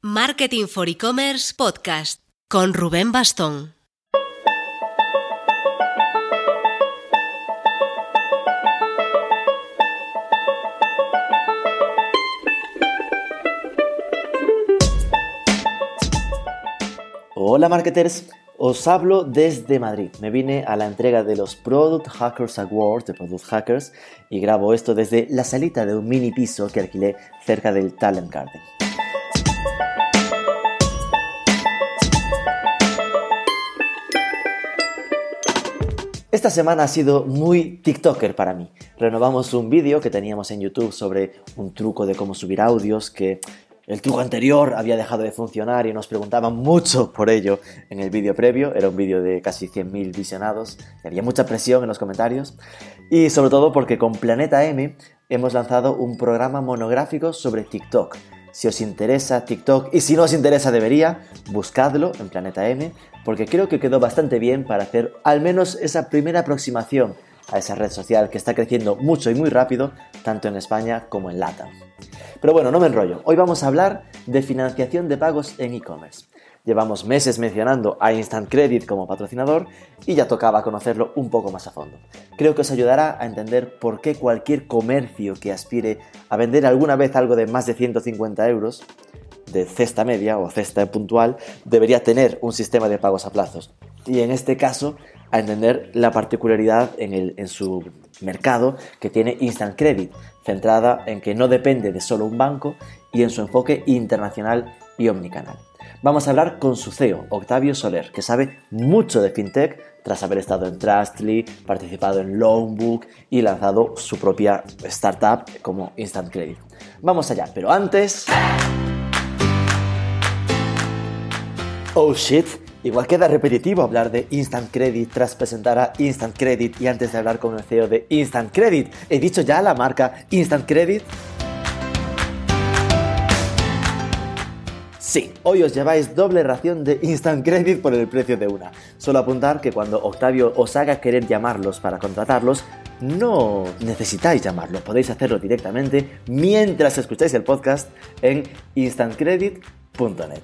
Marketing for E-Commerce Podcast con Rubén Bastón. Hola marketers, os hablo desde Madrid. Me vine a la entrega de los Product Hackers Awards de Product Hackers y grabo esto desde la salita de un mini piso que alquilé cerca del Talent Garden. Esta semana ha sido muy TikToker para mí. Renovamos un vídeo que teníamos en YouTube sobre un truco de cómo subir audios que el truco anterior había dejado de funcionar y nos preguntaban mucho por ello en el vídeo previo. Era un vídeo de casi 100.000 visionados y había mucha presión en los comentarios. Y sobre todo porque con Planeta M hemos lanzado un programa monográfico sobre TikTok si os interesa TikTok y si no os interesa debería, buscadlo en Planeta M porque creo que quedó bastante bien para hacer al menos esa primera aproximación a esa red social que está creciendo mucho y muy rápido, tanto en España como en LATAM. Pero bueno, no me enrollo. Hoy vamos a hablar de financiación de pagos en e-commerce. Llevamos meses mencionando a Instant Credit como patrocinador y ya tocaba conocerlo un poco más a fondo. Creo que os ayudará a entender por qué cualquier comercio que aspire a vender alguna vez algo de más de 150 euros de cesta media o cesta puntual debería tener un sistema de pagos a plazos. Y en este caso, a entender la particularidad en, en su mercado que tiene Instant Credit, centrada en que no depende de solo un banco y en su enfoque internacional y omnicanal. Vamos a hablar con su CEO, Octavio Soler, que sabe mucho de fintech tras haber estado en Trustly, participado en Loanbook y lanzado su propia startup como Instant Credit. Vamos allá, pero antes... Oh shit, igual queda repetitivo hablar de Instant Credit tras presentar a Instant Credit y antes de hablar con el CEO de Instant Credit. ¿He dicho ya la marca Instant Credit? Sí, hoy os lleváis doble ración de Instant Credit por el precio de una. Solo apuntar que cuando Octavio os haga querer llamarlos para contratarlos, no necesitáis llamarlo, podéis hacerlo directamente mientras escucháis el podcast en instantcredit.net.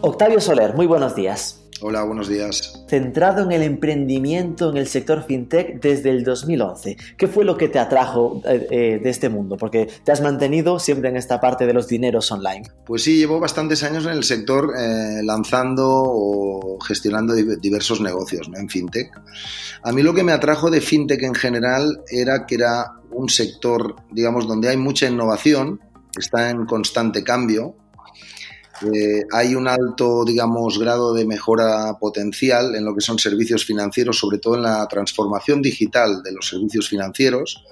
Octavio Soler, muy buenos días. Hola, buenos días. Centrado en el emprendimiento en el sector fintech desde el 2011. ¿Qué fue lo que te atrajo eh, eh, de este mundo? Porque te has mantenido siempre en esta parte de los dineros online. Pues sí, llevo bastantes años en el sector eh, lanzando o gestionando diversos negocios en fintech. A mí lo que me atrajo de fintech en general era que era un sector, digamos, donde hay mucha innovación, está en constante cambio eh, hay un alto, digamos, grado de mejora potencial en lo que son servicios financieros, sobre todo en la transformación digital de los servicios financieros.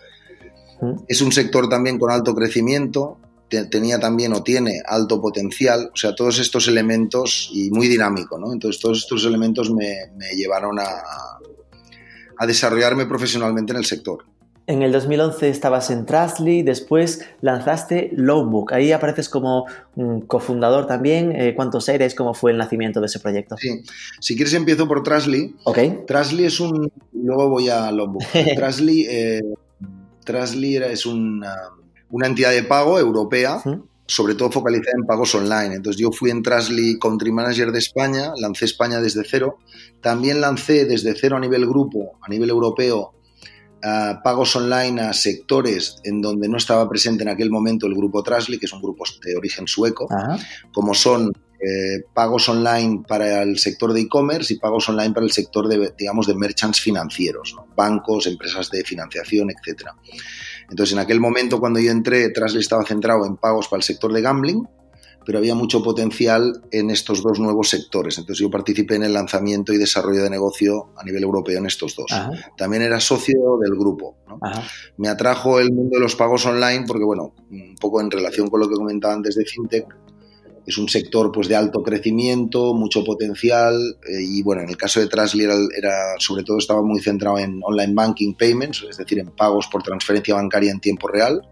Es un sector también con alto crecimiento, tenía también o tiene alto potencial, o sea, todos estos elementos y muy dinámico, ¿no? Entonces, todos estos elementos me, llevaron a desarrollarme profesionalmente en el sector. En el 2011 estabas en Trustly, después lanzaste Lowbook. Ahí apareces como cofundador también. Eh, ¿Cuántos eres? ¿Cómo fue el nacimiento de ese proyecto? Sí, si quieres empiezo por Trustly. Ok. Trustly es un... Luego voy a Lowbook. Trustly, eh, es una, entidad de pago europea. sobre todo focalizada en pagos online. Entonces yo fui en Trustly Country Manager de España, lancé España desde cero. También lancé desde cero a nivel grupo, a nivel europeo, pagos online a sectores en donde no estaba presente en aquel momento el grupo Trasly, que es un grupo de origen sueco, como son eh, pagos online para el sector de e-commerce y pagos online para el sector de, digamos, de merchants financieros, bancos, empresas de financiación, etcétera. Entonces, en aquel momento, cuando yo entré, Trasly estaba centrado en pagos para el sector de gambling, pero había mucho potencial en estos dos nuevos sectores. Entonces yo participé en el lanzamiento y desarrollo de negocio a nivel europeo en estos dos. También era socio del grupo. Me atrajo el mundo de los pagos online porque, bueno, un poco en relación con lo que comentaba antes de FinTech, es un sector pues de alto crecimiento, mucho potencial eh, y bueno, en el caso de Trasly era, sobre todo estaba muy centrado en online banking payments, es decir, en pagos por transferencia bancaria en tiempo real.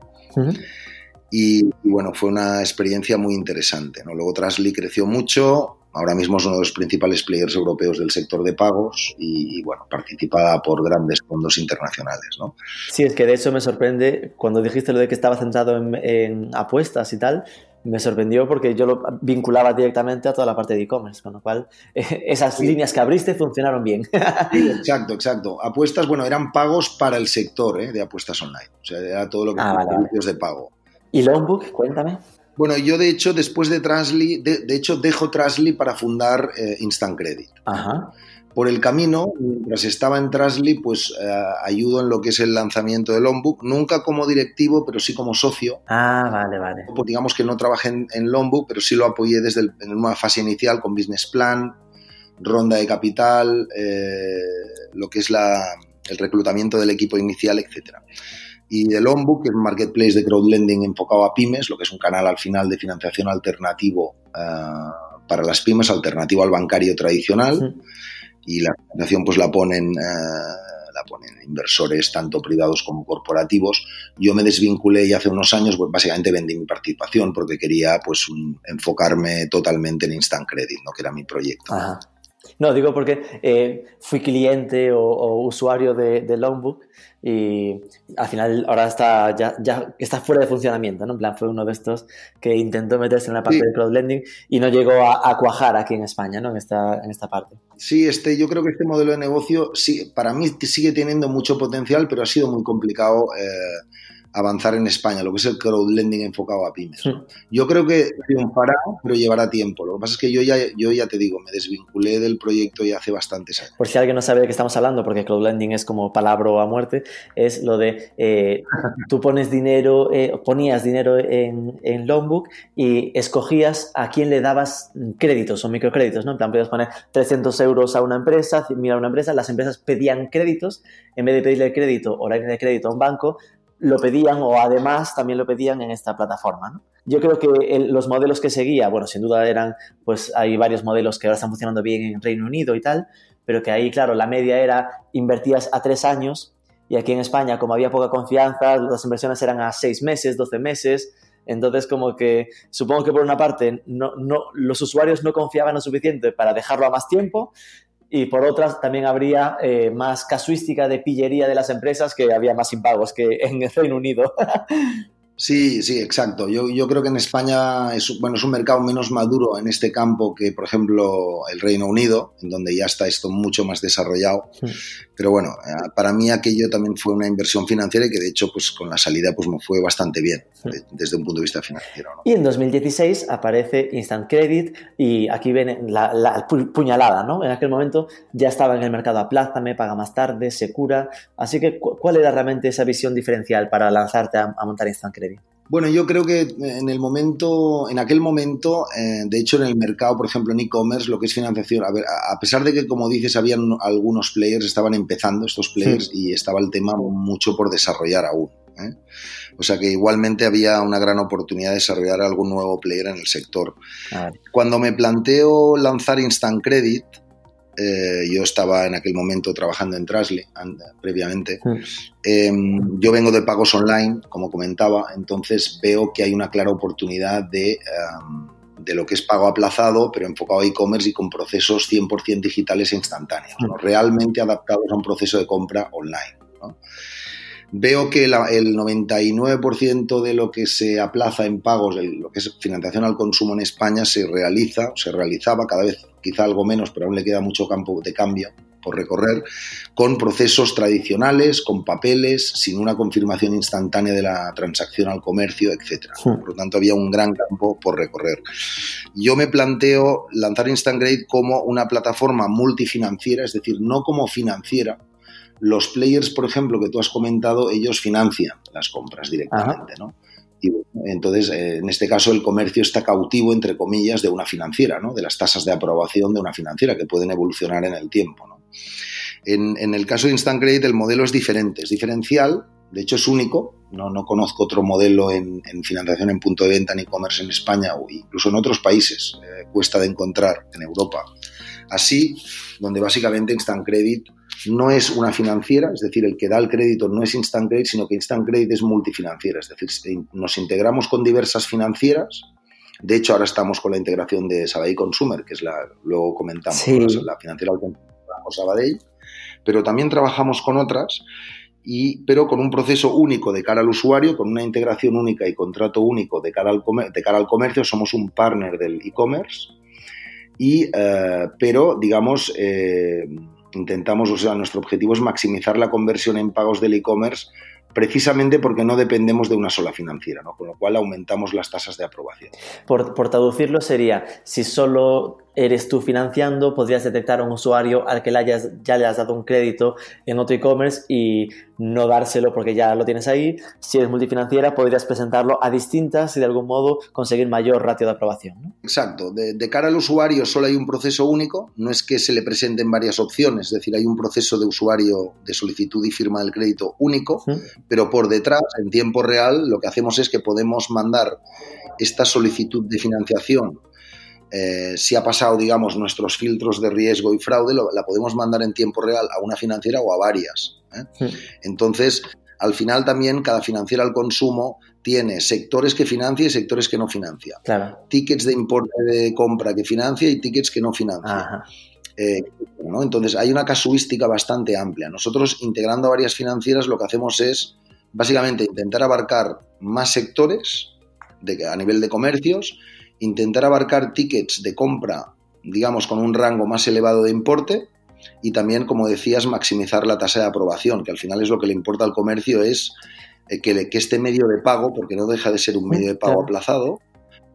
Y, bueno, fue una experiencia muy interesante. ¿no? Luego Trasly creció mucho Ahora mismo es uno de los principales players europeos del sector de pagos y, bueno, participada por grandes fondos internacionales, ¿no? Sí, es que de hecho me sorprende cuando dijiste lo de que estaba centrado en, apuestas y tal, me sorprendió porque yo lo vinculaba directamente a toda la parte de e-commerce, con lo cual esas líneas que abriste funcionaron bien. exacto, exacto. Apuestas, bueno, eran pagos para el sector ¿eh? de apuestas online, o sea, era todo lo que ah, servicios de pago. ¿Y Longbook? Cuéntame. Bueno, yo de hecho, después de Trasly, de, hecho, dejo Trasly para fundar eh, Instant Credit. Ajá. Por el camino, mientras estaba en Trasly, pues eh, ayudo en lo que es el lanzamiento del Longbook, nunca como directivo, pero sí como socio. Ah, vale, vale. Pues digamos que no trabajé en, en Longbook, pero sí lo apoyé desde en una fase inicial con business plan, ronda de capital, eh, lo que es la, el reclutamiento del equipo inicial, etcétera y el que es un marketplace de crowdlending enfocado a pymes, lo que es un canal al final de financiación alternativo eh, para las pymes, alternativo al bancario tradicional. Y la financiación pues la ponen, eh, la ponen inversores tanto privados como corporativos. Yo me desvinculé y hace unos años pues básicamente vendí mi participación porque quería pues enfocarme totalmente en Instant Credit, ¿no? que era mi proyecto. No, digo porque eh, fui cliente o, usuario de, de Longbook y al final ahora está ya, ya, está fuera de funcionamiento, ¿no? En plan, fue uno de estos que intentó meterse en la parte de crowdlending y no llegó a, cuajar aquí en España, ¿no? En esta, en esta parte. Sí, este, yo creo que este modelo de negocio sí, para mí sigue teniendo mucho potencial, pero ha sido muy complicado eh, avanzar en España, lo que es el crowdlending enfocado a pymes. Yo creo que triunfará, pero llevará tiempo. Lo que pasa es que yo ya, yo ya te digo, me desvinculé del proyecto ya hace bastantes años. Por si alguien no sabe de qué estamos hablando, porque crowdlending es como palabra a muerte, es lo de eh, tú pones dinero, eh, ponías dinero en, en Longbook y escogías a quién le dabas créditos o microcréditos, ¿no? En plan, podías poner 300 euros a una empresa, 100.000 a una empresa, las empresas pedían créditos, en vez de pedirle el crédito o la línea de crédito a un banco, lo pedían o además también lo pedían en esta plataforma. Yo creo que los modelos que seguía, bueno, sin duda eran, pues hay varios modelos que ahora están funcionando bien en Reino Unido y tal, pero que ahí, claro, la media era invertías a tres años y aquí en España, como había poca confianza, las inversiones eran a seis meses, doce meses. Entonces, como que supongo que por una parte no, no, los usuarios no confiaban lo suficiente para dejarlo a más tiempo y por otras también habría eh, más casuística de pillería de las empresas que había más impagos que en el Reino Unido. Sí, sí, exacto. Yo, yo creo que en España es, bueno, es un mercado menos maduro en este campo que, por ejemplo, el Reino Unido, en donde ya está esto mucho más desarrollado. Pero bueno, eh, para mí aquello también fue una inversión financiera y que de hecho, pues con la salida, pues me fue bastante bien desde un punto de vista financiero. Y en 2016 aparece Instant Credit y aquí viene la, puñalada, ¿no? En aquel momento ya estaba en el mercado Aplázame, Paga Más Tarde, Secura. Así que, ¿cuál era realmente esa visión diferencial para lanzarte a montar Instant Credit? Bueno, yo creo que en el momento, en aquel momento, eh, de hecho en el mercado, por ejemplo en e-commerce, lo que es financiación, a, ver, a pesar de que como dices habían algunos players, estaban empezando estos players y estaba el tema mucho por desarrollar aún. ¿eh? O sea que igualmente había una gran oportunidad de desarrollar algún nuevo player en el sector. Cuando me planteo lanzar Instant Credit, eh, yo estaba en aquel momento trabajando en Trasly previamente. Em, yo vengo de pagos online, como comentaba, entonces veo que hay una clara oportunidad de, em, de lo que es pago aplazado, pero enfocado a e-commerce y con procesos 100% digitales e instantáneos, realmente adaptados a un proceso de compra online. Veo que el 99% de lo que se aplaza en pagos, lo que es financiación al consumo en España, se realiza, se realizaba cada vez quizá algo menos, pero aún le queda mucho campo de cambio por recorrer, con procesos tradicionales, con papeles, sin una confirmación instantánea de la transacción al comercio, etc. Por lo tanto, había un gran campo por recorrer. Yo me planteo lanzar Instant Grade como una plataforma multifinanciera, es decir, no como financiera, los players, por ejemplo, que tú has comentado, ellos financian las compras directamente, ¿no? Y entonces, eh, en este caso, el comercio está cautivo, entre comillas, de una financiera, ¿no? De las tasas de aprobación de una financiera que pueden evolucionar en el tiempo, ¿no? En, el caso de Instant Credit, el modelo es diferente, es diferencial, de hecho es único, no, no conozco otro modelo en, financiación en punto de venta ni e-commerce en España o incluso en otros países, eh, cuesta de encontrar en Europa. Así, donde básicamente Instant Credit no es una financiera, es decir, el que da el crédito no es Instant Credit, sino que Instant Credit es multifinanciera, es decir, nos integramos con diversas financieras De hecho, ahora estamos con la integración de Sabadell Consumer, que es la, luego comentamos, la financiera Sabadell, pero también trabajamos con otras, y, pero con un proceso único de cara al usuario, con una integración única y contrato único de cara al, de cara al comercio. Somos un partner del e-commerce, y, eh, pero, digamos, eh, intentamos, o sea, nuestro objetivo es maximizar la conversión en pagos del e-commerce precisamente porque no dependemos de una sola financiera, ¿no? con lo cual aumentamos las tasas de aprobación. Por, por traducirlo sería, si solo eres tú financiando, podrías detectar a un usuario al que le hayas, ya le has dado un crédito en otro e-commerce y no dárselo porque ya lo tienes ahí. Si eres multifinanciera, podrías presentarlo a distintas y de algún modo conseguir mayor ratio de aprobación. Exacto. De, cara al usuario solo hay un proceso único, no es que se le presenten varias opciones, es decir, hay un proceso de usuario de solicitud y firma del crédito único, pero por detrás, en tiempo real, lo que hacemos es que podemos mandar esta solicitud de financiación eh, si ha pasado, digamos, nuestros filtros de riesgo y fraude, la podemos mandar en tiempo real a una financiera o a varias. ¿eh? Entonces, al final también cada financiera al consumo tiene sectores que financia y sectores que no financia. Tickets de importe de compra que financia y tickets que no financia. Eh, Entonces hay una casuística bastante amplia. Nosotros integrando a varias financieras lo que hacemos es básicamente intentar abarcar más sectores a nivel de comercios intentar abarcar tickets de compra, digamos, con un rango más elevado de importe y también, como decías, maximizar la tasa de aprobación, que al final es lo que le importa al comercio, es eh, que, que este medio de pago, porque no deja de ser un medio de pago aplazado,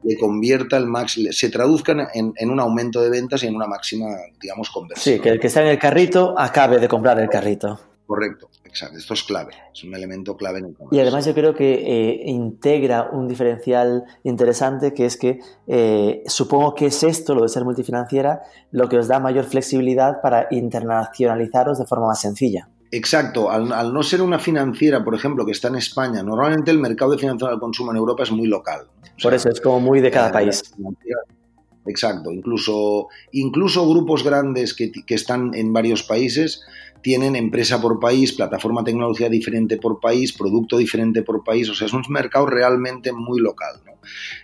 le convierta el max, se traduzcan en, en, un aumento de ventas y en una máxima, digamos, conversión. Sí, que el que está en el carrito acabe de comprar el carrito. Correcto, exacto. Esto es clave, es un elemento clave en el comercio. Y además yo creo que eh, integra un diferencial interesante que es que eh, supongo que es esto, lo de ser multifinanciera, lo que os da mayor flexibilidad para internacionalizaros de forma más sencilla. Exacto, al, no ser una financiera, por ejemplo, que está en España, normalmente el mercado de financiación al consumo en Europa es muy local. por eso es como muy de cada país. Exacto, incluso, incluso grupos grandes que, que, están en varios países tienen empresa por país, plataforma tecnología diferente por país, producto diferente por país, o sea, es un mercado realmente muy local.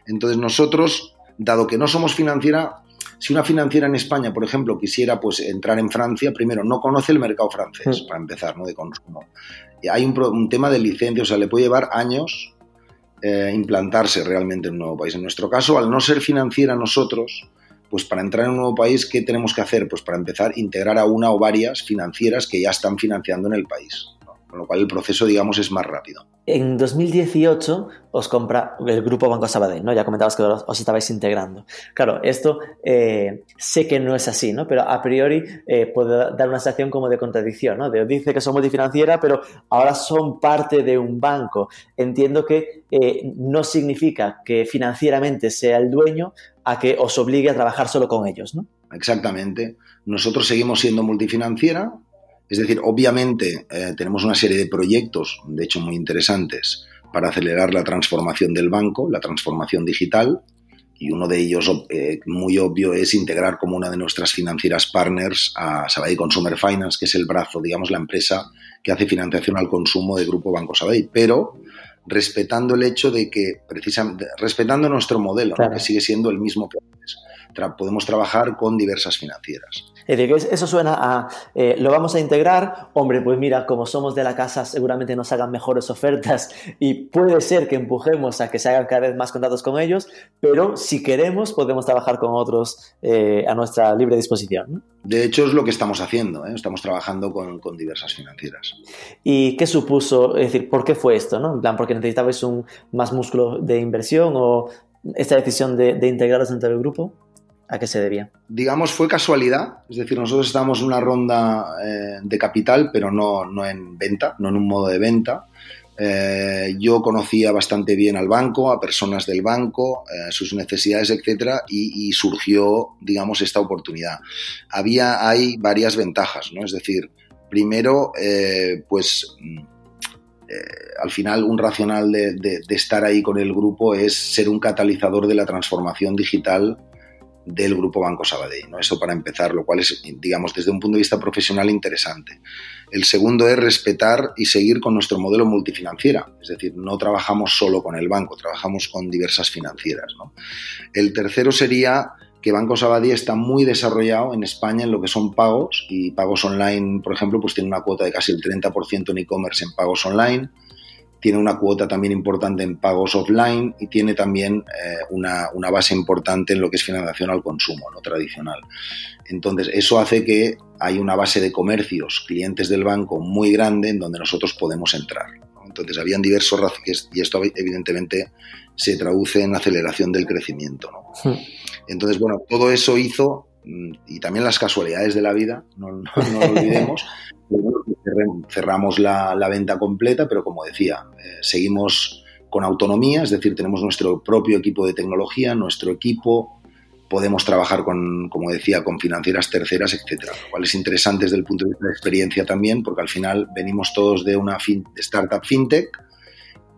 Entonces nosotros, dado que no somos financiera, si una financiera en España, por ejemplo, quisiera pues entrar en Francia, primero no conoce el mercado francés, mm. para empezar, ¿no? de consumo. Hay un, tema de licencia, o sea, le puede llevar años eh, implantarse realmente en un nuevo país. En nuestro caso, al no ser financiera nosotros, pues para entrar en un nuevo país, ¿qué tenemos que hacer? Pues para empezar, integrar a una o varias financieras que ya están financiando en el país. Con lo cual el proceso, digamos, es más rápido. En 2018 os compra el grupo Banco Sabadell, ¿no? Ya comentabas que os, estabais integrando. Claro, esto eh, sé que no es así, ¿no? Pero a priori eh, puede dar una sensación como de contradicción, ¿no? De, dice que son multifinanciera, pero ahora son parte de un banco. Entiendo que eh, no significa que financieramente sea el dueño a que os obligue a trabajar solo con ellos, ¿no? Exactamente. Nosotros seguimos siendo multifinanciera, es decir, obviamente eh, tenemos una serie de proyectos, de hecho muy interesantes, para acelerar la transformación del banco, la transformación digital, y uno de ellos eh, muy obvio es integrar como una de nuestras financieras partners a Sabadell Consumer Finance, que es el brazo, digamos, la empresa que hace financiación al consumo de Grupo Banco Sabadell, pero respetando el hecho de que, precisamente, respetando nuestro modelo, que sigue siendo el mismo que podemos trabajar con diversas financieras. eso suena a, eh, lo vamos a integrar, hombre, pues mira, como somos de la casa, seguramente nos hagan mejores ofertas y puede ser que empujemos a que se hagan cada vez más contratos con ellos, pero si queremos podemos trabajar con otros eh, a nuestra libre disposición. De hecho, es lo que estamos haciendo, ¿eh? estamos trabajando con, diversas financieras. ¿Y qué supuso, es decir, por qué fue esto? ¿no? En plan, porque necesitabais un más músculo de inversión o esta decisión de, de integraros dentro del grupo? ¿A qué se debía? Digamos, fue casualidad. Es decir, nosotros estábamos en una ronda eh, de capital, pero no, no, en venta, no en un modo de venta. Eh, yo conocía bastante bien al banco, a personas del banco, eh, sus necesidades, etcétera, y, surgió, digamos, esta oportunidad. Había, hay varias ventajas, ¿no? Es decir, primero, pues al final un racional de, estar ahí con el grupo es ser un catalizador de la transformación digital del Grupo Banco Sabadell. ¿no? Eso para empezar, lo cual es, digamos, desde un punto de vista profesional interesante. El segundo es respetar y seguir con nuestro modelo multifinanciera, es decir, no trabajamos solo con el banco, trabajamos con diversas financieras. El tercero sería que Banco Sabadell está muy desarrollado en España en lo que son pagos y pagos online, por ejemplo, pues tiene una cuota de casi el 30% en e-commerce en pagos online tiene una cuota también importante en pagos offline y tiene también eh, una, base importante en lo que es financiación al consumo, no tradicional. Entonces, eso hace que hay una base de comercios, clientes del banco muy grande en donde nosotros podemos entrar. Entonces, habían diversos y esto evidentemente se traduce en aceleración del crecimiento. Hmm. Entonces, bueno, todo eso hizo, mm, y también las casualidades de la vida, no, no lo olvidemos, cerramos la, venta completa, pero como decía, eh, seguimos con autonomía, es decir, tenemos nuestro propio equipo de tecnología, nuestro equipo, podemos trabajar con, como decía, con financieras terceras, etcétera, lo cual es interesante desde el punto de vista de experiencia también, porque al final venimos todos de una startup fintech,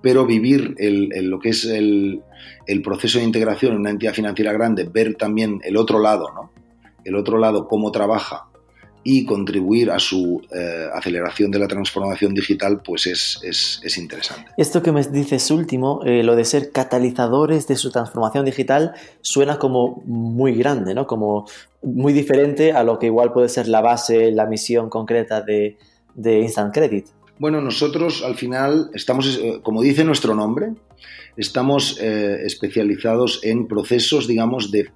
pero vivir lo que es el, el, proceso de integración en una entidad financiera grande, ver también el otro lado, ¿no? El otro lado, cómo trabaja y contribuir a su eh, aceleración de la transformación digital, pues es, es, interesante. Esto que me dices último, eh, lo de ser catalizadores de su transformación digital, suena como muy grande, ¿no? Como muy diferente a lo que igual puede ser la base, la misión concreta de, Instant Credit. Bueno, nosotros al final estamos, eh, como dice nuestro nombre, estamos especializados en procesos, digamos, de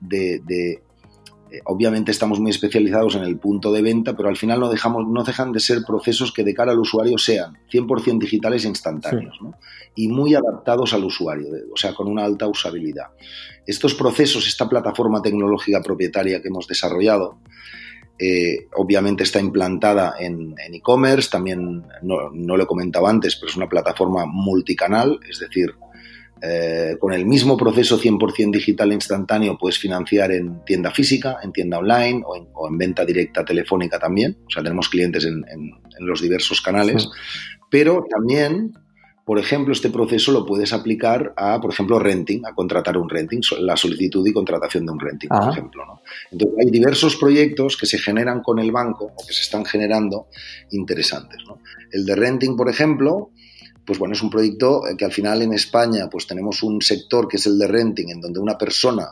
obviamente estamos muy especializados en el punto de venta, pero al final no, dejamos, no dejan de ser procesos que de cara al usuario sean 100% digitales e instantáneos y muy adaptados al usuario, o sea, con una alta usabilidad. Estos procesos, esta plataforma tecnológica propietaria que hemos desarrollado, eh, obviamente está implantada en e-commerce, también no, no, lo he comentado antes, pero es una plataforma multicanal, es decir, eh, con el mismo proceso 100% digital instantáneo puedes financiar en tienda física, en tienda online o en, venta directa telefónica también. O sea, tenemos clientes en, los diversos canales. Pero también, por ejemplo, este proceso lo puedes aplicar a, por ejemplo, renting, a contratar un renting, la solicitud y contratación de un renting, por ejemplo. Entonces, hay diversos proyectos que se generan con el banco o que se están generando interesantes. El de renting, por ejemplo, pues bueno, es un proyecto eh, que al final en España pues tenemos un sector que es el de renting, en donde una persona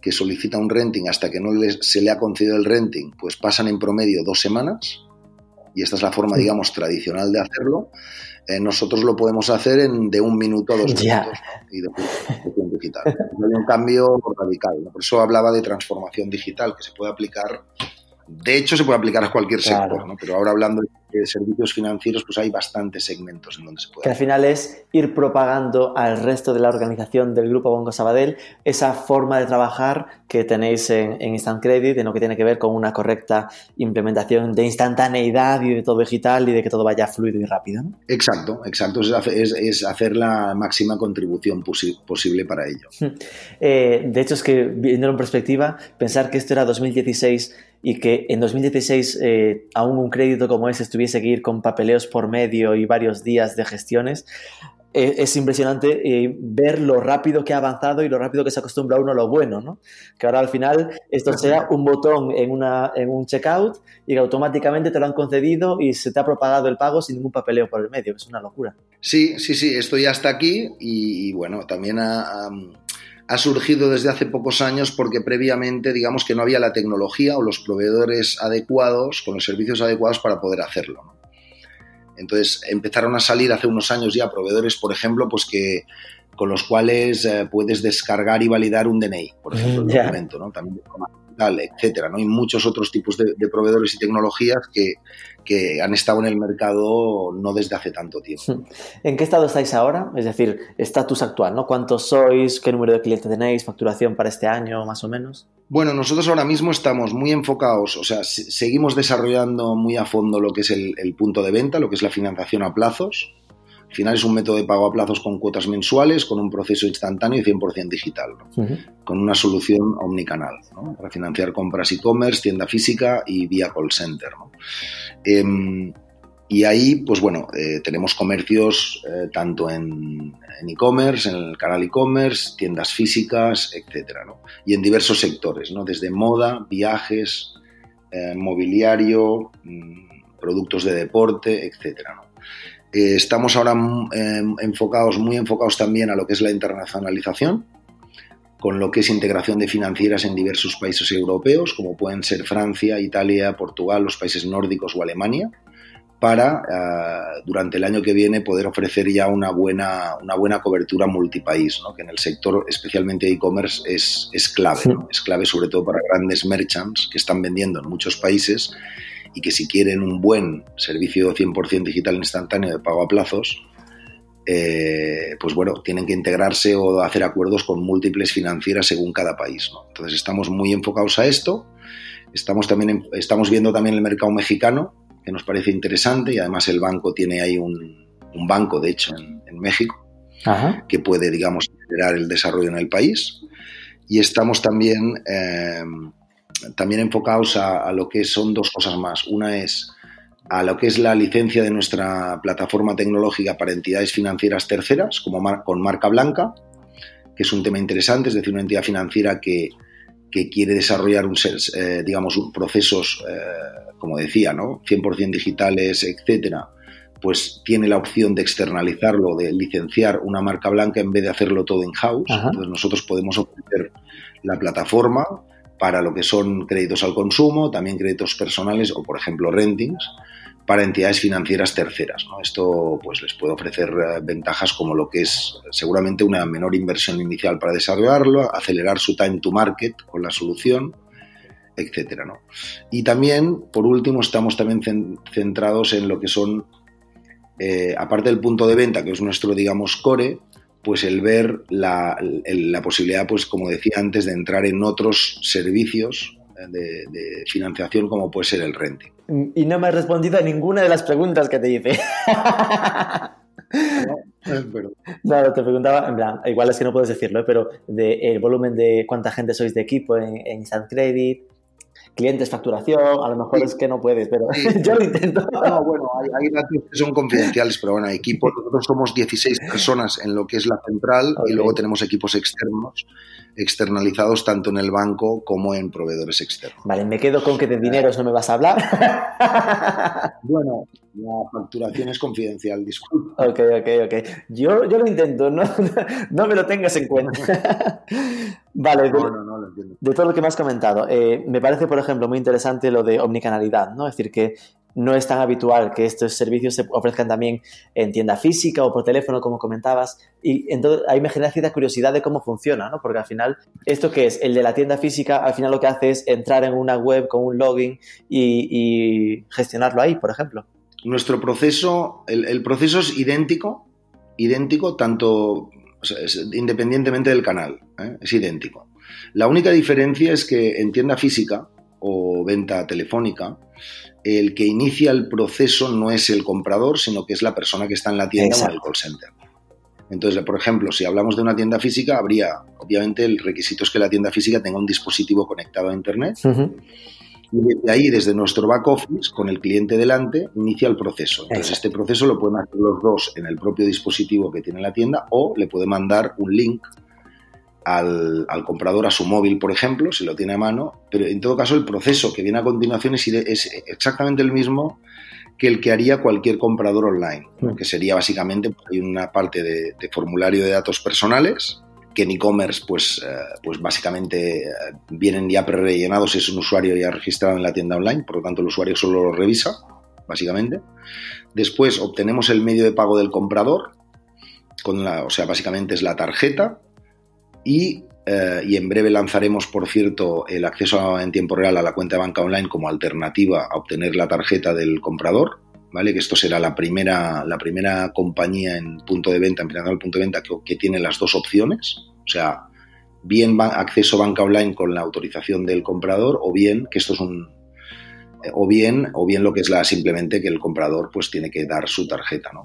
que solicita un renting hasta que no se le ha concedido el renting, pues pasan en promedio dos semanas, y esta es la forma, digamos, tradicional de hacerlo. Eh, nosotros lo podemos hacer en de un minuto a dos minutos y de digital. Hay un cambio radical. Por eso hablaba de transformación digital, que se puede aplicar de hecho, se puede aplicar a cualquier sector, ¿no? pero ahora hablando de servicios financieros, pues hay bastantes segmentos en donde se puede. Que al final es ir propagando al resto de la organización del Grupo Bongo Sabadell esa forma de trabajar que tenéis en, Instant Credit, en lo que tiene que ver con una correcta implementación de instantaneidad y de todo digital y de que todo vaya fluido y rápido. Exacto, exacto. Es, hacer la máxima contribución posible para ello. Eh, de hecho, es que viéndolo en perspectiva, pensar que esto era 2016 y que en 2016 eh, aún un crédito como ese estuviese que ir con papeleos por medio y varios días de gestiones, eh, es impresionante eh, ver lo rápido que ha avanzado y lo rápido que se acostumbra uno a lo bueno, ¿no? Que ahora al final esto sea un botón en, una, en un checkout y que automáticamente te lo han concedido y se te ha propagado el pago sin ningún papeleo por el medio, que es una locura. Sí, sí, sí, esto ya está aquí y, bueno, también ha ha surgido desde hace pocos años porque previamente, digamos que no había la tecnología o los proveedores adecuados, con los servicios adecuados para poder hacerlo. Entonces empezaron a salir hace unos años ya proveedores, por ejemplo, pues que con los cuales eh, puedes descargar y validar un DNI, por ejemplo, el documento, ¿no? También etcétera. ¿no? Hay muchos otros tipos de, proveedores y tecnologías que, que, han estado en el mercado no desde hace tanto tiempo. ¿En qué estado estáis ahora? Es decir, estatus actual, ¿no? ¿Cuántos sois? ¿Qué número de clientes tenéis? ¿Facturación para este año, más o menos? Bueno, nosotros ahora mismo estamos muy enfocados, o sea, seguimos desarrollando muy a fondo lo que es el, el punto de venta, lo que es la financiación a plazos. Al final es un método de pago a plazos con cuotas mensuales, con un proceso instantáneo y 100% digital, con una solución omnicanal para financiar compras e-commerce, tienda física y vía call center. Em, Y ahí, pues bueno, eh, tenemos comercios eh, tanto en e-commerce, en, el canal e-commerce, tiendas físicas, etcétera, ¿no? Y en diversos sectores, ¿no? Desde moda, viajes, eh, mobiliario, mm, productos de deporte, etcétera, ¿no? Estamos ahora mm, enfocados, muy enfocados también a lo que es la internacionalización, con lo que es integración de financieras en diversos países europeos, como pueden ser Francia, Italia, Portugal, los países nórdicos o Alemania para eh, durante el año que viene poder ofrecer ya una buena, una buena cobertura multipaís, ¿no? que en el sector, especialmente e-commerce, es, es clave. Es clave sobre todo para grandes merchants que están vendiendo en muchos países y que si quieren un buen servicio 100% digital instantáneo de pago a plazos, eh, pues bueno, tienen que integrarse o hacer acuerdos con múltiples financieras según cada país. ¿no? Entonces estamos muy enfocados a esto. Estamos, también, estamos viendo también el mercado mexicano, que nos parece interesante y además el banco tiene ahí un, banco, de hecho, en, México, que puede, digamos, acelerar el desarrollo en el país. Y estamos también, eh, también enfocados a, lo que son dos cosas más. Una es a lo que es la licencia de nuestra plataforma tecnológica para entidades financieras terceras, como con marca blanca, que es un tema interesante, es decir, una entidad financiera que, quiere desarrollar un, eh, digamos, procesos eh, como decía, ¿no? 100% digitales, etcétera, pues tiene la opción de externalizarlo, de licenciar una marca blanca en vez de hacerlo todo in-house. Entonces nosotros podemos ofrecer la plataforma para lo que son créditos al consumo, también créditos personales o, por ejemplo, rentings para entidades financieras terceras. Esto pues, les puede ofrecer eh, ventajas como lo que es seguramente una menor inversión inicial para desarrollarlo, acelerar su time to market con la solución etcétera. ¿no? Y también, por último, estamos también centrados en lo que son, eh, aparte del punto de venta, que es nuestro, digamos, core, pues el ver la, posibilidad, pues como decía antes, de entrar en otros servicios eh, de, financiación como puede ser el renting. Y no me has respondido a ninguna de las preguntas que te hice. No, te preguntaba, en plan, igual es que no puedes decirlo, ¿eh? pero de el volumen de cuánta gente sois de equipo en, en Instant Credit, clientes, facturación, a lo mejor es que no puedes, pero yo lo intento. No, bueno, hay, datos que son confidenciales, pero bueno, equipos, nosotros somos 16 personas en lo que es la central y luego tenemos equipos externos, externalizados tanto en el banco como en proveedores externos. Vale, me quedo con que de dinero no me vas a hablar. bueno, la facturación es confidencial, disculpa. Ok, ok, ok. Yo, yo lo intento, no, no me lo tengas en cuenta. vale, de, de, todo lo que me has comentado, eh, me parece, por ejemplo, muy interesante lo de omnicanalidad, ¿no? Es decir, que no es tan habitual que estos servicios se ofrezcan también en tienda física o por teléfono, como comentabas. Y entonces ahí me genera cierta curiosidad de cómo funciona, ¿no? Porque al final, ¿esto que es? El de la tienda física, al final lo que hace es entrar en una web con un login y, gestionarlo ahí, por ejemplo. Nuestro proceso, el, proceso es idéntico, idéntico tanto, independientemente del canal, ¿eh? es idéntico. La única diferencia es que en tienda física o venta telefónica, el que inicia el proceso no es el comprador, sino que es la persona que está en la tienda o en el call center. Entonces, por ejemplo, si hablamos de una tienda física, habría, obviamente, el requisito es que la tienda física tenga un dispositivo conectado a Internet. Y desde ahí, desde nuestro back office, con el cliente delante, inicia el proceso. Entonces, este proceso lo pueden hacer los dos en el propio dispositivo que tiene la tienda o le puede mandar un link al, comprador a su móvil, por ejemplo, si lo tiene a mano, pero en todo caso el proceso que viene a continuación es, exactamente el mismo que el que haría cualquier comprador online, mm. que sería básicamente pues, hay una parte de, formulario de datos personales, que en e-commerce pues, eh, pues básicamente eh, vienen ya pre-rellenados si es un usuario ya registrado en la tienda online, por lo tanto el usuario solo lo revisa, básicamente. Después obtenemos el medio de pago del comprador, con la, o sea, básicamente es la tarjeta, eh, y, en breve lanzaremos, por cierto, el acceso en tiempo real a la cuenta de banca online como alternativa a obtener la tarjeta del comprador, ¿vale? Que esto será la primera, la primera compañía en punto de venta, en el punto de venta, que, que tiene las dos opciones, o sea, bien acceso banca online con la autorización del comprador o bien, que esto es un, o bien, o bien lo que es la simplemente que el comprador pues tiene que dar su tarjeta. ¿no?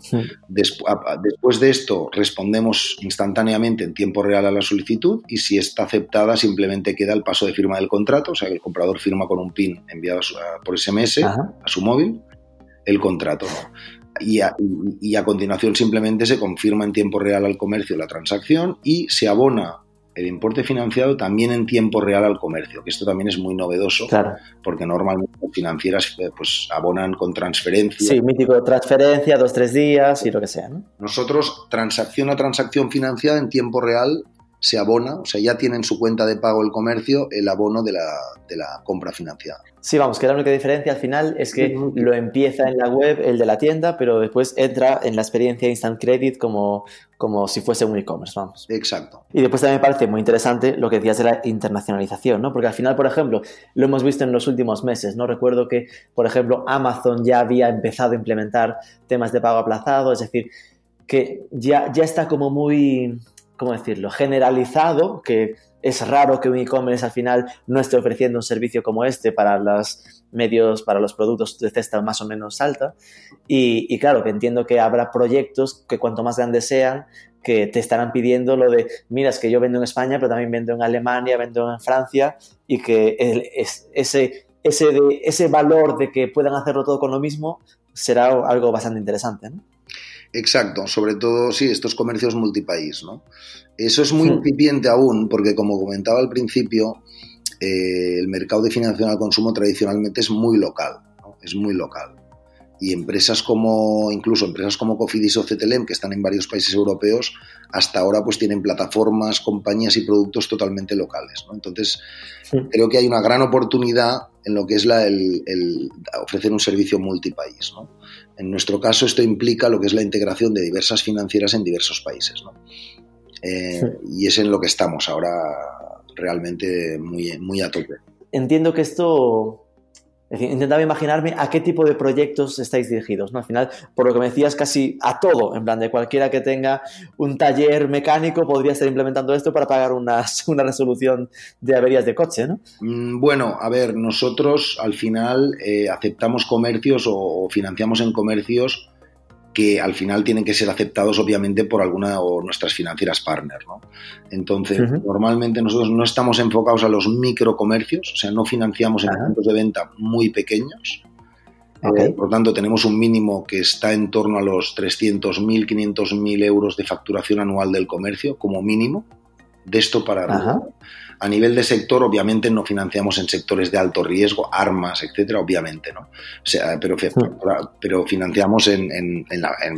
después de esto respondemos instantáneamente en tiempo real a la solicitud y si está aceptada simplemente queda el paso de firma del contrato, o sea que el comprador firma con un PIN enviado por SMS a su móvil el contrato. Y a, y a, continuación simplemente se confirma en tiempo real al comercio la transacción y se abona el importe financiado también en tiempo real al comercio, que esto también es muy novedoso, porque normalmente las financieras eh, pues abonan con transferencia. Sí, mítico transferencia, dos, tres días y lo que sea. Nosotros, transacción a transacción financiada en tiempo real, se abona, o sea, ya tiene en su cuenta de pago el comercio el abono de la, de la compra financiada. Sí, vamos, que la única diferencia al final es que lo empieza en la web el de la tienda, pero después entra en la experiencia Instant Credit como, como si fuese un e-commerce, vamos. Exacto. Y después también me parece muy interesante lo que decías de la internacionalización, ¿no? Porque al final, por ejemplo, lo hemos visto en los últimos meses, ¿no? Recuerdo que, por ejemplo, Amazon ya había empezado a implementar temas de pago aplazado, es decir, que ya, ya está como muy ¿cómo decirlo?, generalizado, que es raro que un e-commerce al final no esté ofreciendo un servicio como este para los medios, para los productos de cesta más o menos alta. Y, claro, que entiendo que habrá proyectos que cuanto más grandes sean, que te estarán pidiendo lo de, mira, es que yo vendo en España, pero también vendo en Alemania, vendo en Francia, y que ese, ese, ese valor de que puedan hacerlo todo con lo mismo será algo bastante interesante. Exacto, sobre todo, sí, estos comercios multipaís, ¿no? Eso es muy incipiente aún, porque como comentaba al principio, eh, el mercado de financiación al consumo tradicionalmente es muy local, ¿no? es muy local. Y empresas como, incluso empresas como Cofidis o CTLM, que están en varios países europeos, hasta ahora pues tienen plataformas, compañías y productos totalmente locales. ¿no? Entonces, creo que hay una gran oportunidad en lo que es la, el, el ofrecer un servicio multipaís. ¿no? En nuestro caso, esto implica lo que es la integración de diversas financieras en diversos países. ¿no? Eh, y es en lo que estamos ahora realmente muy, muy a tope. Entiendo que esto intentaba imaginarme a qué tipo de proyectos estáis dirigidos, ¿no? Al final, por lo que me decías, casi a todo, en plan de cualquiera que tenga un taller mecánico podría estar implementando esto para pagar una, resolución de averías de coche, ¿no? Mm, bueno, a ver, nosotros al final eh, aceptamos comercios o financiamos en comercios que al final tienen que ser aceptados obviamente por alguna o nuestras financieras partners. ¿no? Entonces, normalmente nosotros no estamos enfocados a los microcomercios, o sea, no financiamos en puntos de venta muy pequeños. Eh, por tanto, tenemos un mínimo que está en torno a los 300.000, 500.000 euros de facturación anual del comercio, como mínimo, de esto para arriba. A nivel de sector, obviamente no financiamos en sectores de alto riesgo, armas, etcétera, obviamente, ¿no? O sea, pero, pero financiamos en,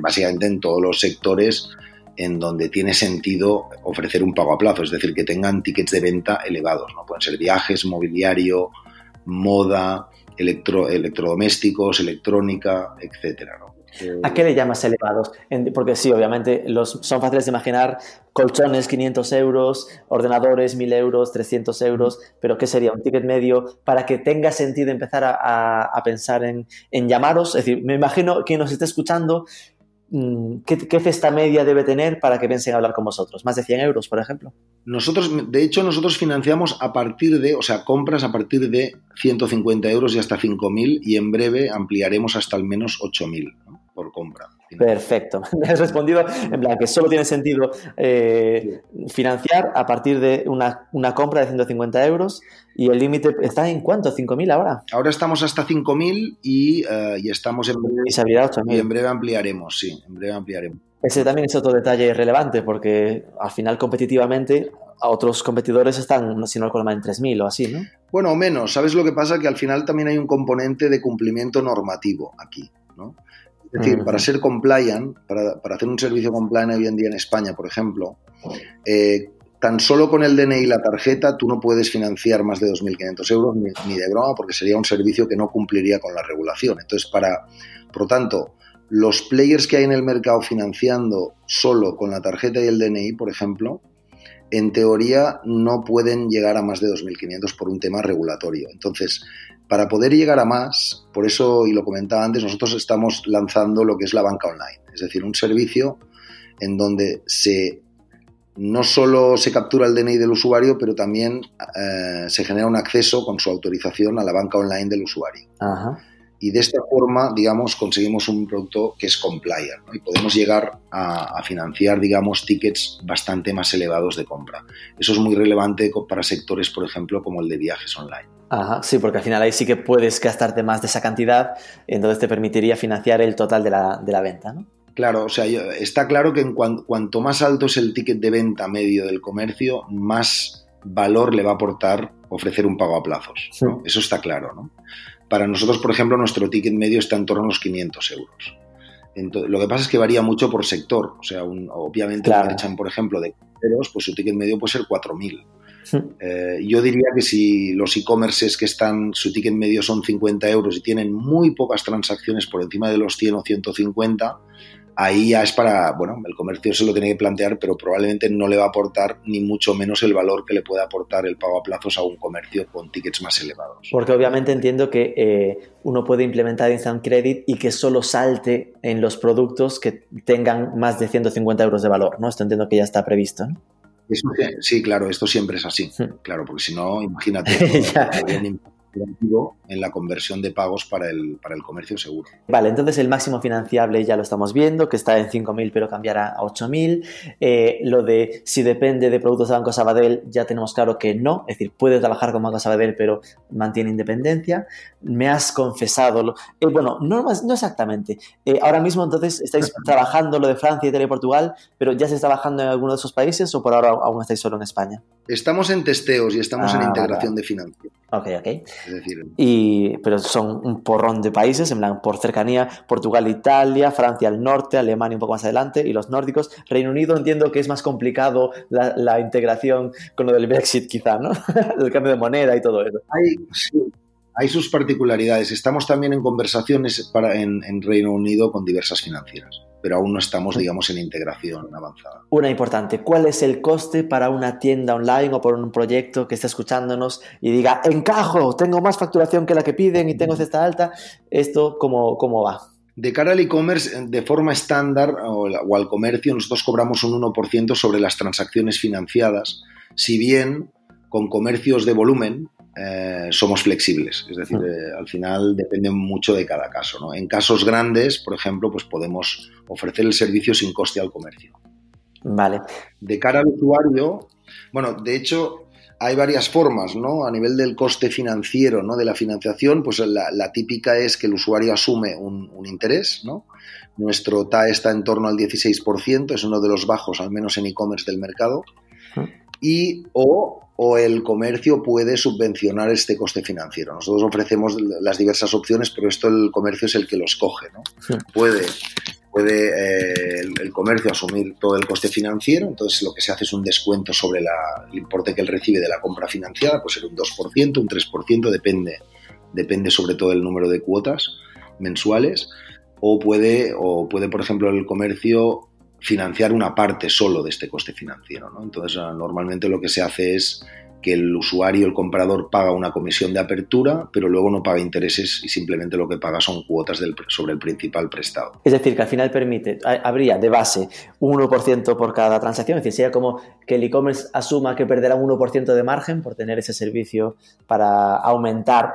básicamente en todos los sectores en donde tiene sentido ofrecer un pago a plazo, es decir, que tengan tickets de venta elevados, ¿no? Pueden ser viajes, mobiliario, moda, electro, electrodomésticos, electrónica, etcétera, ¿no? ¿A qué le llamas elevados? Porque sí, obviamente los, son fáciles de imaginar colchones 500 euros, ordenadores 1000 euros, 300 euros, pero ¿qué sería un ticket medio para que tenga sentido empezar a, pensar en, llamaros? Es decir, me imagino que nos esté escuchando, mm, ¿qué, cesta media debe tener para que piensen hablar con vosotros? ¿Más de 100 euros, por ejemplo? Nosotros, de hecho, nosotros financiamos a partir de, o sea, compras a partir de 150 euros y hasta 5.000 y en breve ampliaremos hasta al menos 8.000 por compra. Perfecto. Me has respondido en plan que solo tiene sentido eh, financiar a partir de una, compra de 150 euros y el límite está en cuánto, 5.000 ahora. Ahora estamos hasta 5.000 y, uh, y estamos en breve. Y se abrirá 8.000. Y en breve ampliaremos, sí, en breve ampliaremos. Ese también es otro detalle relevante porque al final competitivamente a otros competidores están, si no recuerdo mal, en 3.000 o así, ¿no? Bueno, o menos. ¿Sabes lo que pasa? Que al final también hay un componente de cumplimiento normativo aquí, ¿no? Es decir, para ser compliant, para, hacer un servicio compliant hoy en día en España, por ejemplo, eh, tan solo con el DNI y la tarjeta tú no puedes financiar más de 2.500 euros ni, de broma porque sería un servicio que no cumpliría con la regulación. Entonces, para, por lo tanto, los players que hay en el mercado financiando solo con la tarjeta y el DNI, por ejemplo, en teoría no pueden llegar a más de 2.500 por un tema regulatorio. Entonces, para poder llegar a más, por eso, y lo comentaba antes, nosotros estamos lanzando lo que es la banca online, es decir, un servicio en donde se no solo se captura el DNI del usuario, pero también eh, se genera un acceso con su autorización a la banca online del usuario. Y de esta forma, digamos, conseguimos un producto que es compliant y podemos llegar a, financiar, digamos, tickets bastante más elevados de compra. Eso es muy relevante para sectores, por ejemplo, como el de viajes online. Ajá, sí, porque al final ahí sí que puedes gastarte más de esa cantidad, entonces te permitiría financiar el total de la, de la venta, ¿no? Claro, o sea, está claro que en cuanto más alto es el ticket de venta medio del comercio, más valor le va a aportar ofrecer un pago a plazos. Eso está claro, ¿no? Para nosotros, por ejemplo, nuestro ticket medio está en torno a los 500 euros. Entonces, lo que pasa es que varía mucho por sector. O sea, obviamente, claro. por ejemplo, de cruceros, pues su ticket medio puede ser 4.000. Eh, yo diría que si los e-commerces que están, su ticket medio son 50 euros y tienen muy pocas transacciones por encima de los 100 o 150, ahí ya es para, bueno, el comercio se lo tiene que plantear, pero probablemente no le va a aportar ni mucho menos el valor que le puede aportar el pago a plazos a un comercio con tickets más elevados. Porque obviamente entiendo que eh, uno puede implementar Instant Credit y que solo salte en los productos que tengan más de 150 euros de valor, ¿no? Esto entiendo que ya está previsto, ¿no? sí, claro, esto siempre es así, hmm. claro, porque si no, imagínate, en la conversión de pagos para el, para el comercio seguro. Vale, entonces el máximo financiable ya lo estamos viendo, que está en 5.000 pero cambiará a 8.000. Eh, lo de si depende de productos de Banco Sabadell, ya tenemos claro que no, es decir, puede trabajar con Banco Sabadell pero mantiene independencia. Me has confesado, eh, bueno, no, no exactamente. Eh, ahora mismo entonces estáis trabajando lo de Francia, Italia y Portugal, pero ya se está trabajando en alguno de esos países o por ahora aún estáis solo en España? Estamos en testeos y estamos en ah, integración de financiación. Ok, ok. Es decir, y, pero son un porrón de países, en plan, por cercanía, Portugal, Italia, Francia al norte, Alemania un poco más adelante, y los nórdicos. Reino Unido entiendo que es más complicado la, integración con lo del Brexit, quizá, ¿no? el cambio de moneda y todo eso. Hay, hay sus particularidades. Estamos también en conversaciones para, en, en Reino Unido con diversas financieras pero aún no estamos, digamos, en integración avanzada. Una importante, ¿cuál es el coste para una tienda online o por un proyecto que esté escuchándonos y diga, encajo, tengo más facturación que la que piden y tengo cesta alta? ¿Esto cómo, cómo va? De cara al e-commerce, de forma estándar o, al comercio, nosotros cobramos un 1% sobre las transacciones financiadas, si bien con comercios de volumen, eh, somos flexibles. Es decir, eh, al final depende mucho de cada caso. En casos grandes, por ejemplo, pues podemos ofrecer el servicio sin coste al comercio. Vale. De cara al usuario, bueno, de hecho, hay varias formas, ¿no? A nivel del coste financiero, ¿no? De la financiación, pues la, típica es que el usuario asume un, un, interés, ¿no? Nuestro TAE está en torno al 16%, es uno de los bajos, al menos en e-commerce del mercado. Y o o el comercio puede subvencionar este coste financiero. Nosotros ofrecemos las diversas opciones, pero esto el comercio es el que los coge. ¿no? Puede, puede eh, el, comercio asumir todo el coste financiero, entonces lo que se hace es un descuento sobre el importe que él recibe de la compra financiada, puede ser un 2%, un 3%, depende, depende sobre todo del número de cuotas mensuales, o puede, o puede, por ejemplo, el comercio financiar una parte solo de este coste financiero. ¿no? Entonces, ah, normalmente lo que se hace es que el usuario, el comprador, paga una comisión de apertura, pero luego no paga intereses y simplemente lo que paga son cuotas sobre el principal prestado. Es decir, que al final permite, habría de base un 1% por cada transacción, es decir, sería como que el e-commerce asuma que perderá un 1% de margen por tener ese servicio para aumentar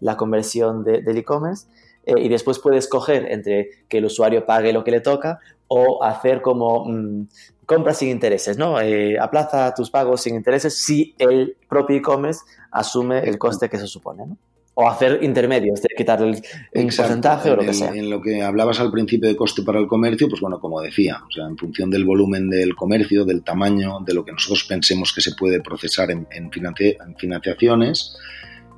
la conversión del e-commerce. Eh, y después puede escoger entre que el usuario pague lo que le toca o hacer como mm, compras sin intereses, ¿no? Eh, aplaza tus pagos sin intereses si el propio e-commerce asume el coste que se supone, ¿no? O hacer intermedios, de quitar el, porcentaje o lo que sea. En lo que hablabas al principio de coste para el comercio, pues bueno, como decía, o sea, en función del volumen del comercio, del tamaño, de lo que nosotros pensemos que se puede procesar en, financiaciones,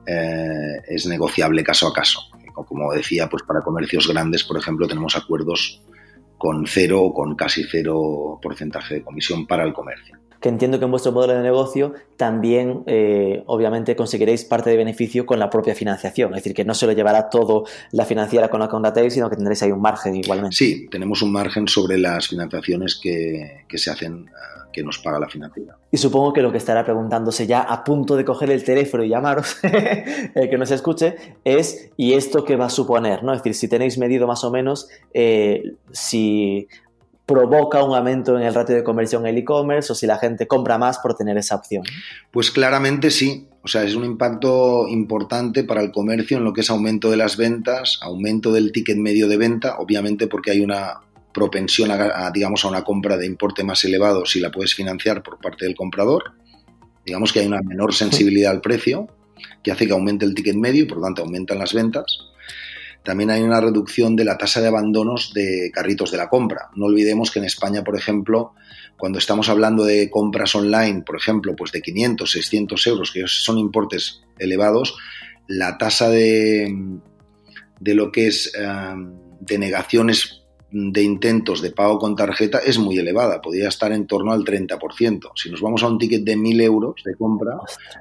eh, es negociable caso a caso. Como decía, pues para comercios grandes, por ejemplo, tenemos acuerdos con cero o con casi cero porcentaje de comisión para el comercio. Que entiendo que en vuestro modelo de negocio también, eh, obviamente, conseguiréis parte de beneficio con la propia financiación. Es decir, que no se lo llevará todo la financiera con la que contratéis, sino que tendréis ahí un margen igualmente. Sí, tenemos un margen sobre las financiaciones que, que se hacen que nos paga la financiera. Y supongo que lo que estará preguntándose ya a punto de coger el teléfono y llamaros, el que nos escuche, es ¿y esto qué va a suponer? ¿no? Es decir, si tenéis medido más o menos eh, si provoca un aumento en el ratio de conversión en el e-commerce o si la gente compra más por tener esa opción. Pues claramente sí. O sea, es un impacto importante para el comercio en lo que es aumento de las ventas, aumento del ticket medio de venta, obviamente porque hay una propensión a, digamos, a una compra de importe más elevado si la puedes financiar por parte del comprador. Digamos que hay una menor sensibilidad al precio que hace que aumente el ticket medio y por lo tanto aumentan las ventas. También hay una reducción de la tasa de abandonos de carritos de la compra. No olvidemos que en España, por ejemplo, cuando estamos hablando de compras online, por ejemplo, pues de 500, 600 euros, que son importes elevados, la tasa de, de lo que es eh, denegaciones de intentos de pago con tarjeta es muy elevada, podría estar en torno al 30%. Si nos vamos a un ticket de 1.000 euros de compra,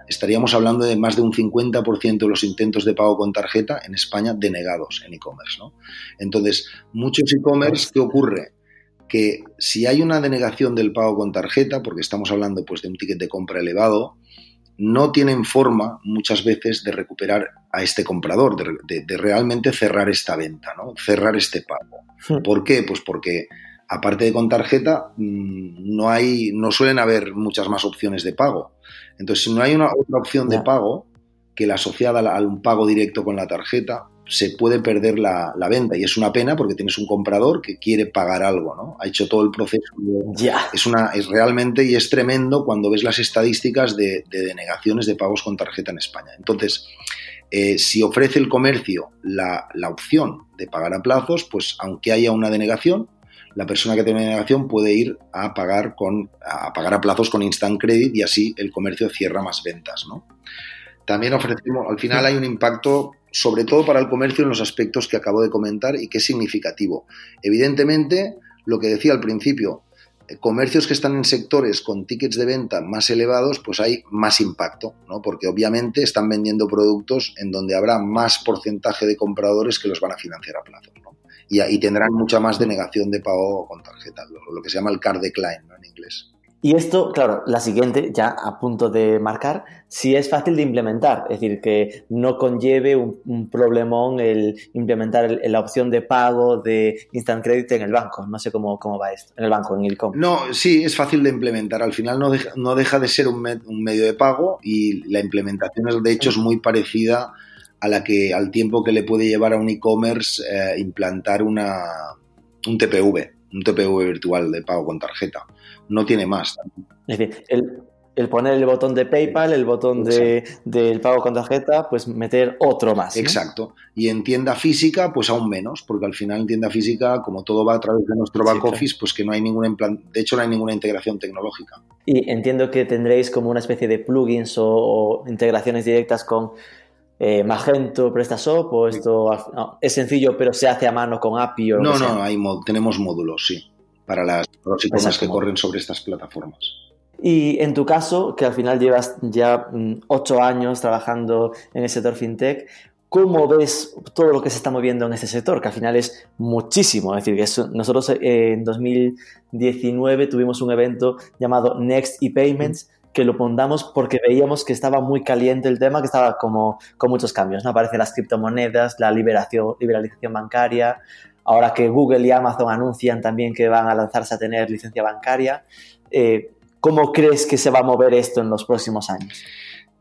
estaríamos hablando de más de un 50% de los intentos de pago con tarjeta en España denegados en e-commerce. ¿no? Entonces, muchos e-commerce, ¿qué ocurre? Que si hay una denegación del pago con tarjeta, porque estamos hablando pues, de un ticket de compra elevado, no tienen forma muchas veces de recuperar a este comprador, de, realmente cerrar esta venta, ¿no? cerrar este pago. ¿Por qué? Pues porque aparte de con tarjeta, mm, no, hay, no suelen haber muchas más opciones de pago. Entonces, si no hay una otra opción de pago que la asociada a un pago directo con la tarjeta, se puede perder la, venta y es una pena porque tienes un comprador que quiere pagar algo, ¿no? Ha hecho todo el proceso. Ya. Es, una, es realmente y es tremendo cuando ves las estadísticas de, denegaciones de pagos con tarjeta en España. Entonces, eh, si ofrece el comercio la, opción de pagar a plazos, pues aunque haya una denegación, la persona que tiene una denegación puede ir a pagar, con, a pagar a plazos con instant credit y así el comercio cierra más ventas, ¿no? También ofrecemos, al final hay un impacto sobre todo para el comercio en los aspectos que acabo de comentar y que es significativo. Evidentemente, lo que decía al principio, eh, comercios que están en sectores con tickets de venta más elevados, pues hay más impacto, ¿no? Porque obviamente están vendiendo productos en donde habrá más porcentaje de compradores que los van a financiar a plazo, ¿no? Y, y tendrán mucha más denegación de pago con tarjeta, lo, que se llama el card decline, ¿no? En inglés. Y esto, claro, la siguiente, ya a punto de marcar, si es fácil de implementar, es decir, que no conlleve un, problemón el implementar la opción de pago de instant credit en el banco. No sé cómo, cómo va esto, en el banco, en el com. No, sí, es fácil de implementar. Al final no deja, no deja de ser un, medio de pago y la implementación, de hecho, es muy parecida a la que al tiempo que le puede llevar a un e-commerce eh, implantar una, un TPV, un TPV virtual de pago con tarjeta no tiene más. Es decir, el, poner el botón de PayPal, el botón de, del pago con tarjeta, pues meter otro más. Exacto. Y en tienda física, pues aún menos, porque al final en tienda física, como todo va a través de nuestro back office, pues que no hay ninguna, de hecho no hay ninguna integración tecnológica. Y entiendo que tendréis como una especie de plugins o, integraciones directas con eh, Magento, PrestaShop o esto es sencillo pero se hace a mano con API o No, no, hay tenemos módulos, sí para las pros que corren sobre estas plataformas. Y en tu caso, que al final llevas ya mm, ocho años trabajando en el sector fintech, ¿cómo ves todo lo que se está moviendo en este sector? Que al final es muchísimo. Es decir, que nosotros eh, en 2019 tuvimos un evento llamado Next ePayments, que lo pondamos porque veíamos que estaba muy caliente el tema, que estaba como con muchos cambios. ¿no? Aparecen las criptomonedas, la liberación, liberalización bancaria, ahora que Google y Amazon anuncian también que van a lanzarse a tener licencia bancaria. Eh, ¿Cómo crees que se va a mover esto en los próximos años?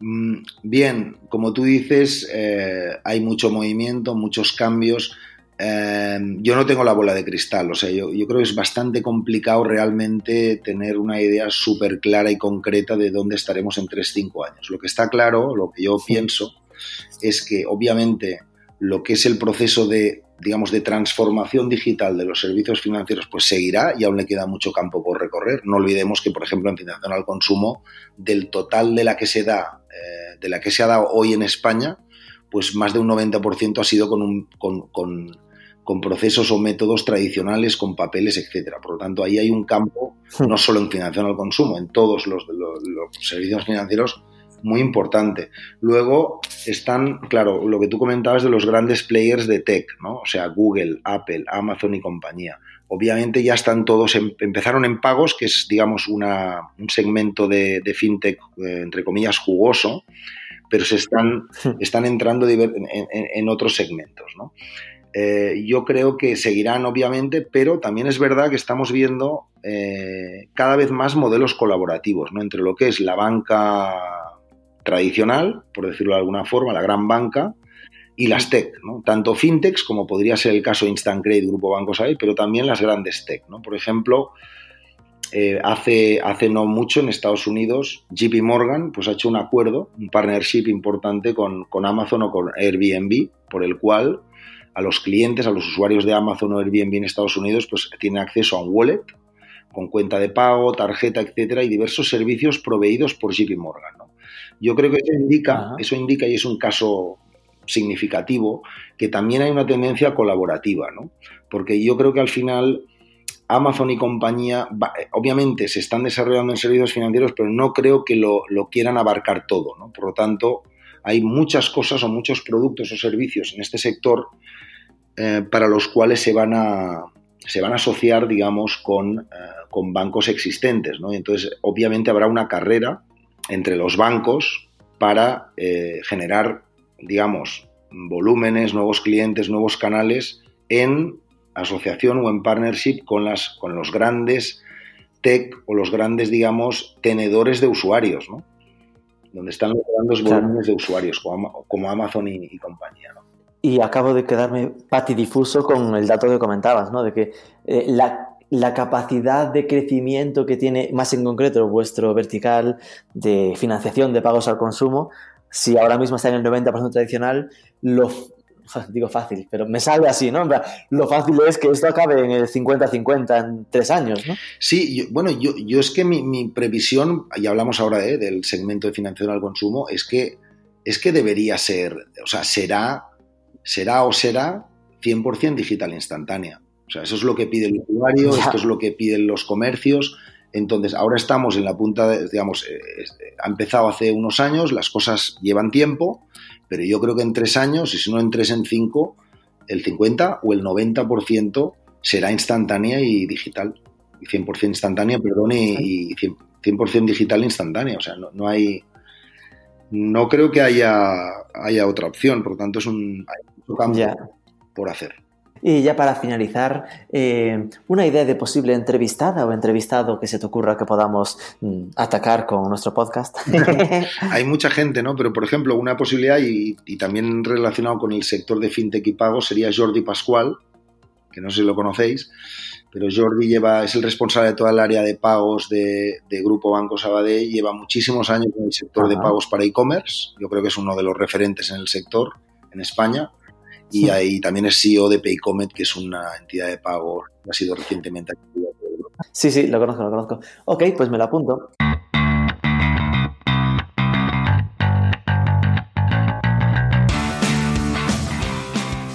Mm, bien, como tú dices, eh, hay mucho movimiento, muchos cambios. Eh, yo no tengo la bola de cristal, o sea, yo, creo que es bastante complicado realmente tener una idea súper clara y concreta de dónde estaremos en 3-5 años. Lo que está claro, lo que yo pienso, es que obviamente lo que es el proceso de digamos, de transformación digital de los servicios financieros, pues seguirá y aún le queda mucho campo por recorrer. No olvidemos que, por ejemplo, en financiación al consumo, del total de la que se da, eh, de la que se ha dado hoy en España, pues más de un 90% ha sido con, un, con, con, con, procesos o métodos tradicionales, con papeles, etcétera. Por lo tanto, ahí hay un campo, hmm. no solo en financiación al consumo, en todos los, los, los servicios financieros, muy importante. Luego están, claro, lo que tú comentabas de los grandes players de tech, ¿no? O sea, Google, Apple, Amazon y compañía. Obviamente ya están todos, empezaron en pagos, que es, digamos, una, un segmento de, fintech, eh, entre comillas, jugoso, pero se están, están entrando en, en, otros segmentos, ¿no? eh, yo creo que seguirán obviamente, pero también es verdad que estamos viendo eh, cada vez más modelos colaborativos, ¿no? Entre lo que es la banca tradicional, por decirlo de alguna forma, la gran banca, y las tech, ¿no? tanto fintechs como podría ser el caso de Instant Credit, Grupo Bancos ahí, pero también las grandes tech. ¿no? Por ejemplo, eh, hace, hace no mucho en Estados Unidos, JP Morgan pues, ha hecho un acuerdo, un partnership importante con, con Amazon o con Airbnb, por el cual a los clientes, a los usuarios de Amazon o Airbnb en Estados Unidos, pues tienen acceso a un wallet con cuenta de pago, tarjeta, etcétera, y diversos servicios proveídos por JP Morgan. ¿no? Yo creo que eso indica, eso indica, y es un caso significativo que también hay una tendencia colaborativa, ¿no? Porque yo creo que al final Amazon y compañía, obviamente se están desarrollando en servicios financieros, pero no creo que lo, quieran abarcar todo, ¿no? Por lo tanto, hay muchas cosas o muchos productos o servicios en este sector eh, para los cuales se van a, se van a asociar, digamos, con, eh, con bancos existentes, ¿no? Y entonces, obviamente, habrá una carrera entre los bancos para eh, generar digamos, volúmenes, nuevos clientes, nuevos canales en asociación o en partnership con, las, con los grandes tech o los grandes, digamos, tenedores de usuarios, ¿no? Donde están los grandes volúmenes de usuarios, como, Amazon y, compañía, ¿no? Y acabo de quedarme patidifuso con el dato que comentabas, ¿no? De que eh, la, la, capacidad de crecimiento que tiene, más en concreto, vuestro vertical de financiación de pagos al consumo, si ahora mismo está en el 90% tradicional, lo digo fácil, pero me sale así, ¿no? Lo fácil es que esto acabe en el 50-50 en tres años, ¿no? Sí, bueno, yo, yo es que mi, previsión, y hablamos ahora ¿eh? del segmento de financiación al consumo, es que, es que debería ser, o sea, será, será o será 100% digital instantánea. O sea, eso es lo que pide el usuario, esto es lo que piden los comercios. Entonces, ahora estamos en la punta, de, digamos, eh, ha empezado hace unos años, las cosas llevan tiempo, pero yo creo que en tres años, y si no en tres, en cinco, el 50 o el 90% será instantánea y digital. Y 100% instantánea, perdón, y, 100%, digital instantánea. O sea, no, hay... No creo que haya, haya otra opción, por lo tanto es un, hay por hacer. Y ya para finalizar, eh, una idea de posible entrevistada o entrevistado que se te ocurra que podamos mm, atacar con nuestro podcast. Hay mucha gente, ¿no? Pero, por ejemplo, una posibilidad y, también relacionado con el sector de fintech y pagos sería Jordi Pascual, que no sé si lo conocéis, pero Jordi lleva, es el responsable de toda el área de pagos de, Grupo Banco Sabadell, lleva muchísimos años en el sector de pagos para e-commerce, yo creo que es uno de los referentes en el sector en España y ahí también es CEO de Paycomet, que es una entidad de pago que ha sido recientemente activa. Sí, sí, lo conozco, lo conozco. Ok, pues me lo apunto.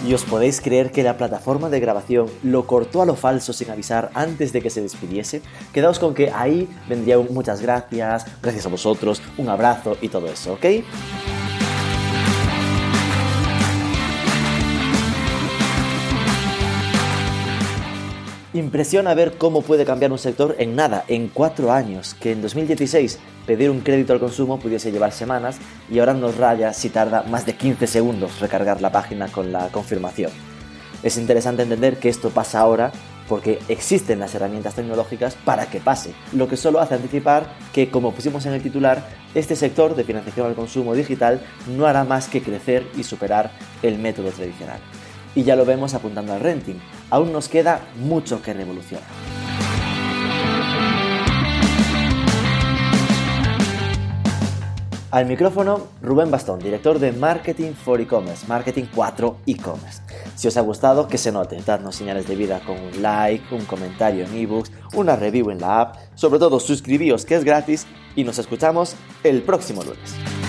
¿Y os podéis creer que la plataforma de grabación lo cortó a lo falso sin avisar antes de que se despidiese? Quedaos con que ahí vendría un muchas gracias, gracias a vosotros, un abrazo y todo eso, ¿ok? Impresiona ver cómo puede cambiar un sector en nada, en cuatro años, que en 2016 pedir un crédito al consumo pudiese llevar semanas y ahora nos raya si tarda más de 15 segundos recargar la página con la confirmación. Es interesante entender que esto pasa ahora porque existen las herramientas tecnológicas para que pase, lo que solo hace anticipar que, como pusimos en el titular, este sector de financiación al consumo digital no hará más que crecer y superar el método tradicional y ya lo vemos apuntando al renting. Aún nos queda mucho que revolucionar. Al micrófono, Rubén Bastón, director de Marketing for E-Commerce, Marketing 4 E-Commerce. Si os ha gustado, que se note, dadnos señales de vida con un like, un comentario en ebooks, una review en la app, sobre todo suscribíos que es gratis y nos escuchamos el próximo lunes.